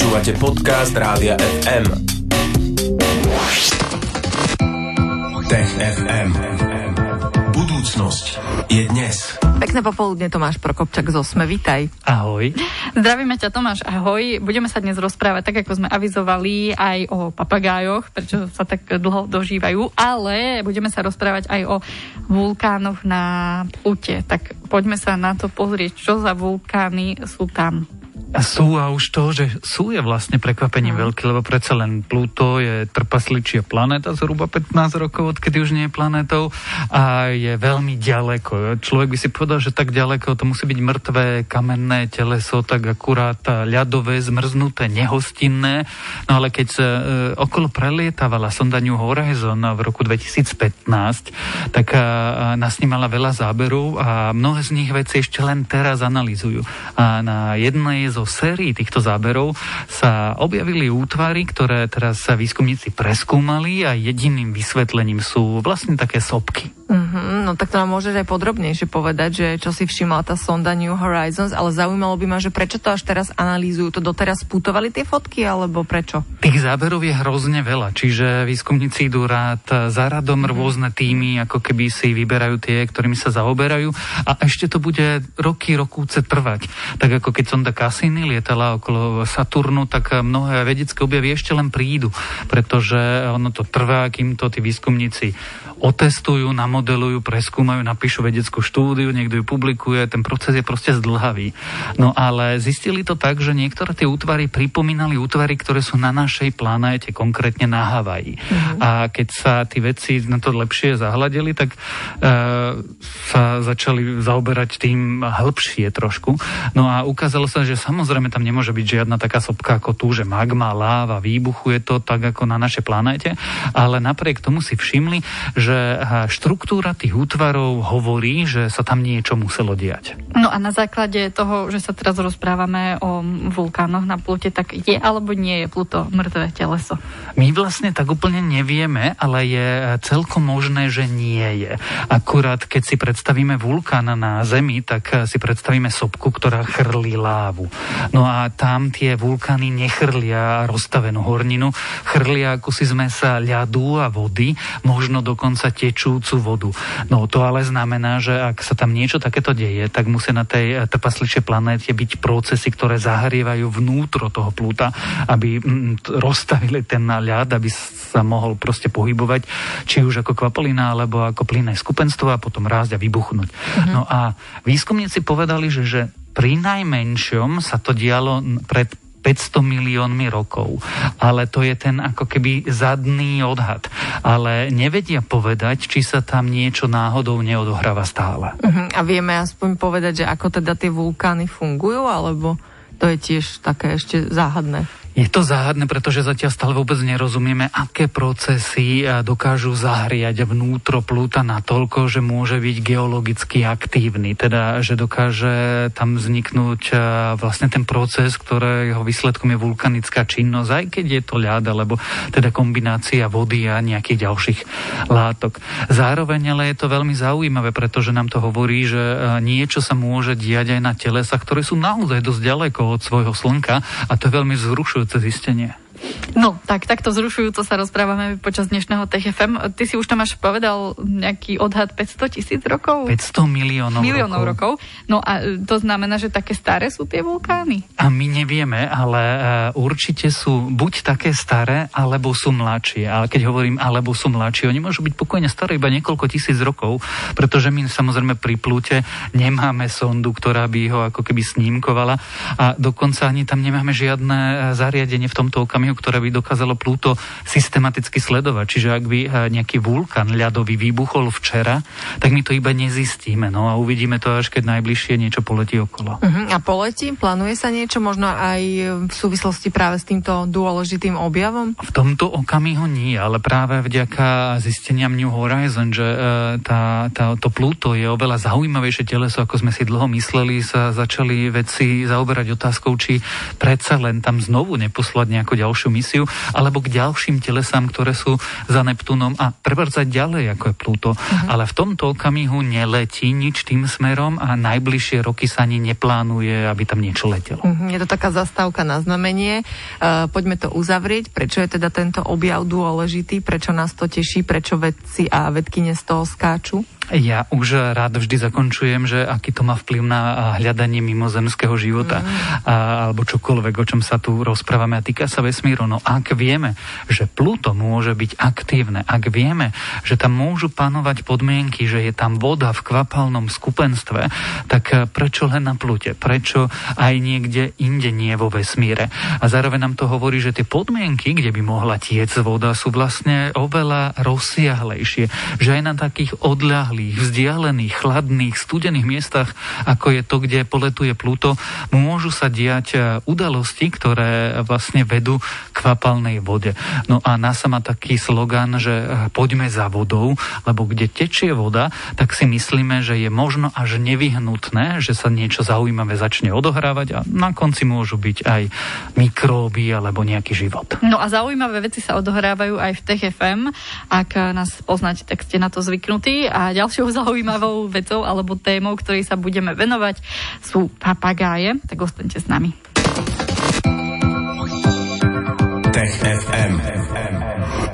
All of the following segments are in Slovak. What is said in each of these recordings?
Počúvate podcast Rádia FM. Tech FM. Budúcnosť je dnes. Pekné popoludne, Tomáš Prokopčak z Osme, vítaj. Ahoj. Zdravíme ťa Tomáš, ahoj. Budeme sa dnes rozprávať tak, ako sme avizovali aj o papagájoch, prečo sa tak dlho dožívajú, ale budeme sa rozprávať aj o vulkánoch na Plute. Tak poďme sa na to pozrieť, čo za vulkány sú tam. Sú a už to, že sú je vlastne prekvapením mm. veľké, lebo predsa len Pluto je trpasličia planéta zhruba 15 rokov, odkedy už nie je planétou a je veľmi ďaleko. Človek by si povedal, že tak ďaleko to musí byť mŕtvé kamenné teleso, tak akurát ľadové, zmrznuté, nehostinné. No ale keď sa e, okolo prelietávala sonda New Horizon v roku 2015, tak a, a, nasnímala veľa záberov a mnohé z nich veci ešte len teraz analýzujú. A na jednej zo zo sérií týchto záberov sa objavili útvary, ktoré teraz sa výskumníci preskúmali a jediným vysvetlením sú vlastne také sopky. Mm-hmm, no tak to nám môžeš aj podrobnejšie povedať, že čo si všimla tá sonda New Horizons, ale zaujímalo by ma, že prečo to až teraz analýzujú. To doteraz putovali tie fotky, alebo prečo? Tých záberov je hrozne veľa, čiže výskumníci idú rád za radom mm-hmm. rôzne týmy, ako keby si vyberajú tie, ktorými sa zaoberajú a ešte to bude roky, rokúce trvať. Tak ako keď sonda Cassini lietala okolo Saturnu, tak mnohé vedecké objavy ešte len prídu, pretože ono to trvá, kým to tí výskumníci otestujú, namodelujú, preskúmajú, napíšu vedeckú štúdiu, niekto ju publikuje, ten proces je proste zdlhavý. No ale zistili to tak, že niektoré tie útvary pripomínali útvary, ktoré sú na našej planéte, konkrétne na Havaji. Mm-hmm. A keď sa tí veci na to lepšie zahľadili, tak e, sa začali zaoberať tým hĺbšie trošku. No a ukázalo sa, že samozrejme tam nemôže byť žiadna taká sopka ako tu, že magma, láva, výbuchuje to tak ako na našej planéte, ale napriek tomu si všimli, že štruktúra tých útvarov hovorí, že sa tam niečo muselo diať. No a na základe toho, že sa teraz rozprávame o vulkánoch na Plute, tak je alebo nie je Pluto mŕtve teleso? My vlastne tak úplne nevieme, ale je celkom možné, že nie je. Akurát keď si predstavíme vulkán na Zemi, tak si predstavíme sopku, ktorá chrlí lávu. No a tam tie vulkány nechrlia rozstavenú horninu, chrlia si zmesa ľadu a vody, možno dokonca tečúcu vodu. No to ale znamená, že ak sa tam niečo takéto deje, tak musia na tej eh, trpasličej planéte byť procesy, ktoré zahrievajú vnútro toho plúta, aby mm, rozstavili ten ľad, aby sa mohol proste pohybovať, či už ako kvapalina, alebo ako plynné skupenstvo a potom rásť a vybuchnúť. Uh-huh. No a výskumníci povedali, že, že pri najmenšom sa to dialo pred 500 miliónmi rokov. Ale to je ten ako keby zadný odhad. Ale nevedia povedať, či sa tam niečo náhodou neodohráva stále. Uh-huh. A vieme aspoň povedať, že ako teda tie vulkány fungujú, alebo to je tiež také ešte záhadné? Je to záhadné, pretože zatiaľ stále vôbec nerozumieme, aké procesy eh, dokážu zahriať vnútro plúta natoľko, že môže byť geologicky aktívny. Teda, že dokáže tam vzniknúť eh, vlastne ten proces, ktorého výsledkom je vulkanická činnosť, aj keď je to ľad, alebo teda kombinácia vody a nejakých ďalších látok. Zároveň ale je to veľmi zaujímavé, pretože nám to hovorí, že eh, niečo sa môže diať aj na telesa, ktoré sú naozaj dosť ďaleko od svojho slnka a to je veľmi vzrušujúce vzrušujúce zistenie. No, tak takto zrušujúco sa rozprávame počas dnešného TFM. Ty si už tam až povedal nejaký odhad 500 tisíc rokov? 500 miliónov, miliónov rokov. rokov. No a e, to znamená, že také staré sú tie vulkány? A my nevieme, ale uh, určite sú buď také staré, alebo sú mladšie. A keď hovorím alebo sú mladšie, oni môžu byť pokojne staré iba niekoľko tisíc rokov, pretože my samozrejme pri plúte nemáme sondu, ktorá by ho ako keby snímkovala a dokonca ani tam nemáme žiadne e, zariadenie v tomto okamihu, ktoré by dokázalo Pluto systematicky sledovať. Čiže ak by eh, nejaký vulkan ľadový vybuchol včera, tak my to iba nezistíme. No a uvidíme to až keď najbližšie niečo poletí okolo. Uh-huh. A poletí? Plánuje sa niečo možno aj v súvislosti práve s týmto dôležitým objavom? V tomto okamihu nie, ale práve vďaka zisteniam New Horizon, že e, tá, tá, to Pluto je oveľa zaujímavejšie teleso, ako sme si dlho mysleli, sa začali veci zaoberať otázkou, či predsa len tam znovu neposlať nejakú ďalšiu ďalšiu misiu, alebo k ďalším telesám, ktoré sú za Neptúnom a prebrdzať ďalej, ako je Pluto. Uh-huh. Ale v tomto okamihu neletí nič tým smerom a najbližšie roky sa ani neplánuje, aby tam niečo letelo. Uh-huh. Je to taká zastávka na znamenie. Uh, poďme to uzavrieť. Prečo je teda tento objav dôležitý? Prečo nás to teší? Prečo vedci a vedkyne z toho skáču? Ja už rád vždy zakončujem, že aký to má vplyv na hľadanie mimozemského života mm. a, alebo čokoľvek, o čom sa tu rozprávame a týka sa vesmíru. No ak vieme, že Pluto môže byť aktívne, ak vieme, že tam môžu panovať podmienky, že je tam voda v kvapalnom skupenstve, tak prečo len na Plute? Prečo aj niekde inde nie vo vesmíre? A zároveň nám to hovorí, že tie podmienky, kde by mohla tiec voda, sú vlastne oveľa rozsiahlejšie. Že aj na takých odľahlých malých, vzdialených, chladných, studených miestach, ako je to, kde poletuje Pluto, môžu sa diať e, udalosti, ktoré vlastne vedú k kvapalnej vode. No a nás má taký slogan, že e, poďme za vodou, lebo kde tečie voda, tak si myslíme, že je možno až nevyhnutné, že sa niečo zaujímavé začne odohrávať a na konci môžu byť aj mikróby alebo nejaký život. No a zaujímavé veci sa odohrávajú aj v TFM. Ak nás poznáte, tak ste na to zvyknutí. A ďalšie ďalšou zaujímavou vecou alebo témou, ktorej sa budeme venovať, sú papagáje. Tak ostaňte s nami. Tech FM.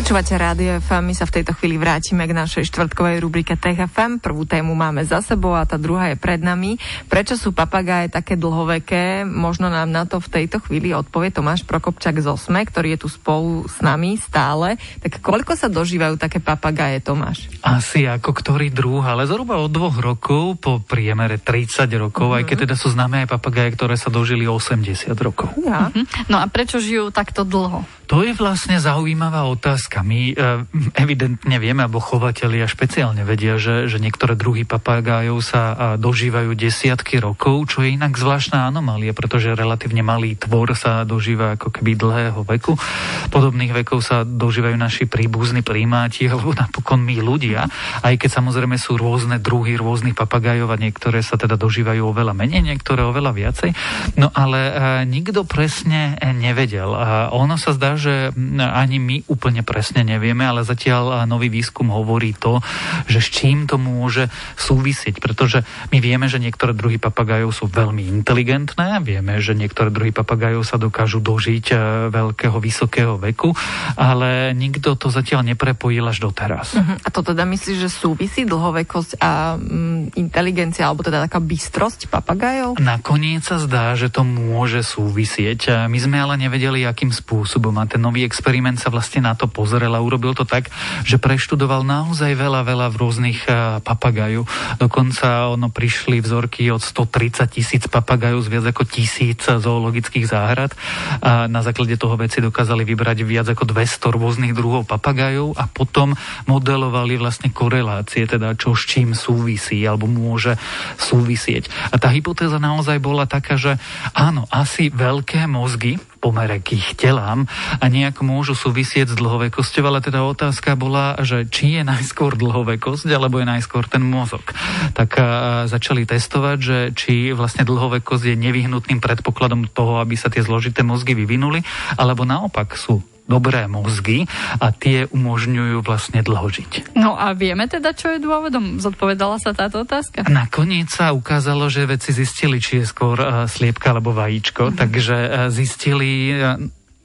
Počúvate Rádio FM, my sa v tejto chvíli vrátime k našej štvrtkovej rubrike Tech FM. Prvú tému máme za sebou a tá druhá je pred nami. Prečo sú papagáje také dlhoveké? Možno nám na to v tejto chvíli odpovie Tomáš Prokopčak z Osme, ktorý je tu spolu s nami stále. Tak koľko sa dožívajú také papagáje, Tomáš? Asi ako ktorý druh, ale zhruba od dvoch rokov po priemere 30 rokov, mm-hmm. aj keď mhm. teda sú známe aj papagáje, ktoré sa dožili 80 rokov. Ja. Mm-hmm. No a prečo žijú takto dlho? To je vlastne zaujímavá otázka. My e, evidentne vieme, alebo chovatelia špeciálne vedia, že, že niektoré druhy papagájov sa dožívajú desiatky rokov, čo je inak zvláštna anomália, pretože relatívne malý tvor sa dožíva ako keby dlhého veku. Podobných vekov sa dožívajú naši príbuzní primáti, alebo napokon my ľudia, aj keď samozrejme sú rôzne druhy rôznych papagájov a niektoré sa teda dožívajú oveľa menej, niektoré oveľa viacej. No ale e, nikto presne nevedel. A ono sa zdá, že ani my úplne presne nevieme, ale zatiaľ nový výskum hovorí to, že s čím to môže súvisieť, pretože my vieme, že niektoré druhy papagajov sú veľmi inteligentné, vieme, že niektoré druhy papagajov sa dokážu dožiť e, veľkého, vysokého veku, ale nikto to zatiaľ neprepojil až doteraz. Uh-huh. A to teda myslíš, že súvisí dlhovekosť a um, inteligencia, alebo teda taká bystrosť papagajov? Nakoniec sa zdá, že to môže súvisieť. My sme ale nevedeli, akým spôsobom. A ten nový experiment sa vlastne na to pozrel a urobil to tak, že preštudoval naozaj veľa, veľa v rôznych e, papagajov. Dokonca ono prišli vzorky od 130 tisíc papagajov z viac ako tisíc zoologických záhrad a na základe toho veci dokázali vybrať viac ako 200 rôznych druhov papagajov a potom modelovali vlastne korelácie, teda čo s čím súvisí alebo môže súvisieť. A tá hypotéza naozaj bola taká, že áno, asi veľké mozgy pomere k ich telám a nejak môžu súvisieť s dlhovekosťou, ale teda otázka bola, že či je najskôr dlhovekosť, alebo je najskôr ten mozog. Tak začali testovať, že či vlastne dlhovekosť je nevyhnutným predpokladom toho, aby sa tie zložité mozgy vyvinuli, alebo naopak sú dobré mozgy a tie umožňujú vlastne dlho žiť. No a vieme teda, čo je dôvodom? Zodpovedala sa táto otázka? Nakoniec sa ukázalo, že vedci zistili, či je skôr uh, sliepka alebo vajíčko, mm-hmm. takže uh, zistili uh,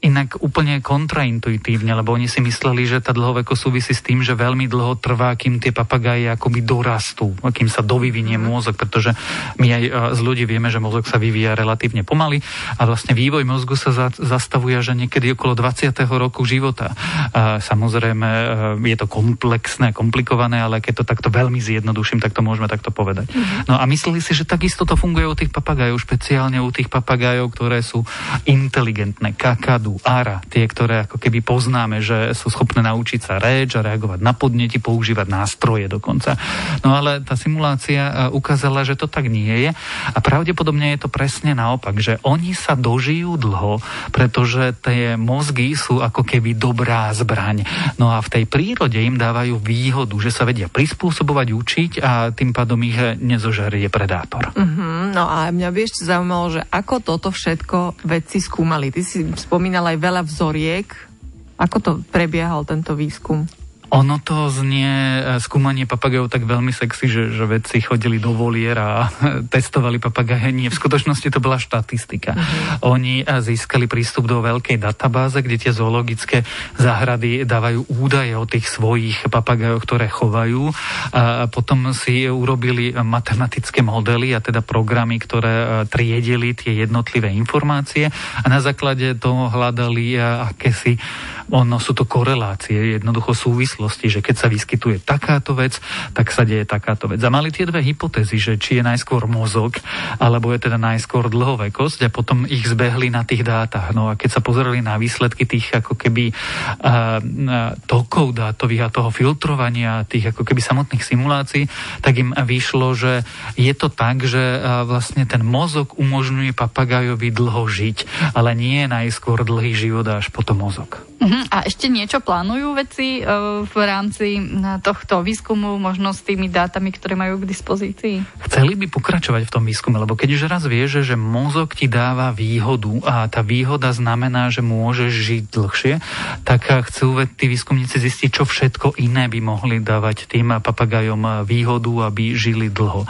inak úplne kontraintuitívne, lebo oni si mysleli, že tá dlhoveko súvisí s tým, že veľmi dlho trvá, kým tie papagáje akoby dorastú, kým sa dovyvinie mm. mozog, pretože my aj z ľudí vieme, že mozog sa vyvíja relatívne pomaly a vlastne vývoj mozgu sa za, zastavuje že niekedy okolo 20. roku života. A samozrejme e, je to komplexné, komplikované, ale keď to takto veľmi zjednoduším, tak to môžeme takto povedať. Mm. No a mysleli si, že takisto to funguje u tých papagájov, špeciálne u tých papagájov, ktoré sú inteligentné, kakadu, ára, tie, ktoré ako keby poznáme, že sú schopné naučiť sa reč a reagovať na podnety, používať nástroje dokonca. No ale tá simulácia e, ukázala, že to tak nie je a pravdepodobne je to presne naopak, že oni sa dožijú dlho, pretože tie mozgy sú ako keby dobrá zbraň. No a v tej prírode im dávajú výhodu, že sa vedia prispôsobovať, učiť a tým pádom ich nezožerie predátor. Uh-huh. No a mňa by ešte zaujímalo, že ako toto všetko vedci skúmali. Ty si spomínal spomínal aj veľa vzoriek. Ako to prebiehal tento výskum? Ono to znie, e, skúmanie papagajov tak veľmi sexy, že, že vedci chodili do volier a testovali papagaje. Nie, v skutočnosti to bola štatistika. Uh-huh. Oni e, získali prístup do veľkej databáze, kde tie zoologické záhrady dávajú údaje o tých svojich papagajoch, ktoré chovajú. A potom si urobili matematické modely a teda programy, ktoré e, triedili tie jednotlivé informácie a na základe toho hľadali akési ono sú to korelácie, jednoducho súvislosti, že keď sa vyskytuje takáto vec, tak sa deje takáto vec. A mali tie dve hypotézy, že či je najskôr mozog, alebo je teda najskôr dlhovekosť a potom ich zbehli na tých dátach. No a keď sa pozerali na výsledky tých ako keby uh, tokov dátových a toho filtrovania tých ako keby samotných simulácií, tak im vyšlo, že je to tak, že uh, vlastne ten mozog umožňuje papagajovi dlho žiť, ale nie najskôr dlhý život až potom mozog. Uh-huh. A ešte niečo plánujú veci uh, v rámci tohto výskumu, možno s tými dátami, ktoré majú k dispozícii? Chceli by pokračovať v tom výskume, lebo keď už raz vieš, že mozog ti dáva výhodu a tá výhoda znamená, že môžeš žiť dlhšie, tak chcú tí výskumníci zistiť, čo všetko iné by mohli dávať tým papagajom výhodu, aby žili dlho.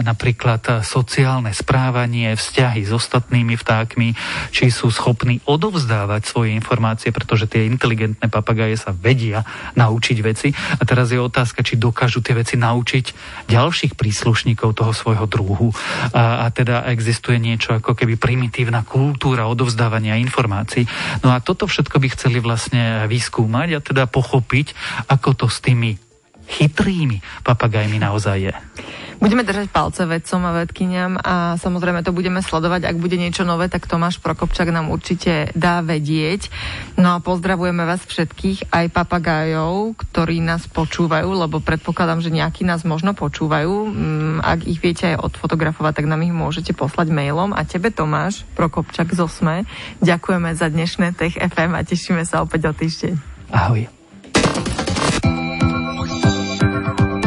Napríklad sociálne správanie, vzťahy s ostatnými vtákmi, či sú schopní odovzdávať svoje informácie pretože tie inteligentné papagaje sa vedia naučiť veci. A teraz je otázka, či dokážu tie veci naučiť ďalších príslušníkov toho svojho druhu. A, a teda existuje niečo ako keby primitívna kultúra odovzdávania informácií. No a toto všetko by chceli vlastne vyskúmať a teda pochopiť, ako to s tými chytrými papagajmi naozaj je. Budeme držať palce vedcom a vedkyniam a samozrejme to budeme sledovať. Ak bude niečo nové, tak Tomáš Prokopčak nám určite dá vedieť. No a pozdravujeme vás všetkých, aj papagájov, ktorí nás počúvajú, lebo predpokladám, že nejakí nás možno počúvajú. Mm, ak ich viete aj odfotografovať, tak nám ich môžete poslať mailom. A tebe, Tomáš Prokopčak z Osme, ďakujeme za dnešné Tech FM a tešíme sa opäť o týždeň. Ahoj.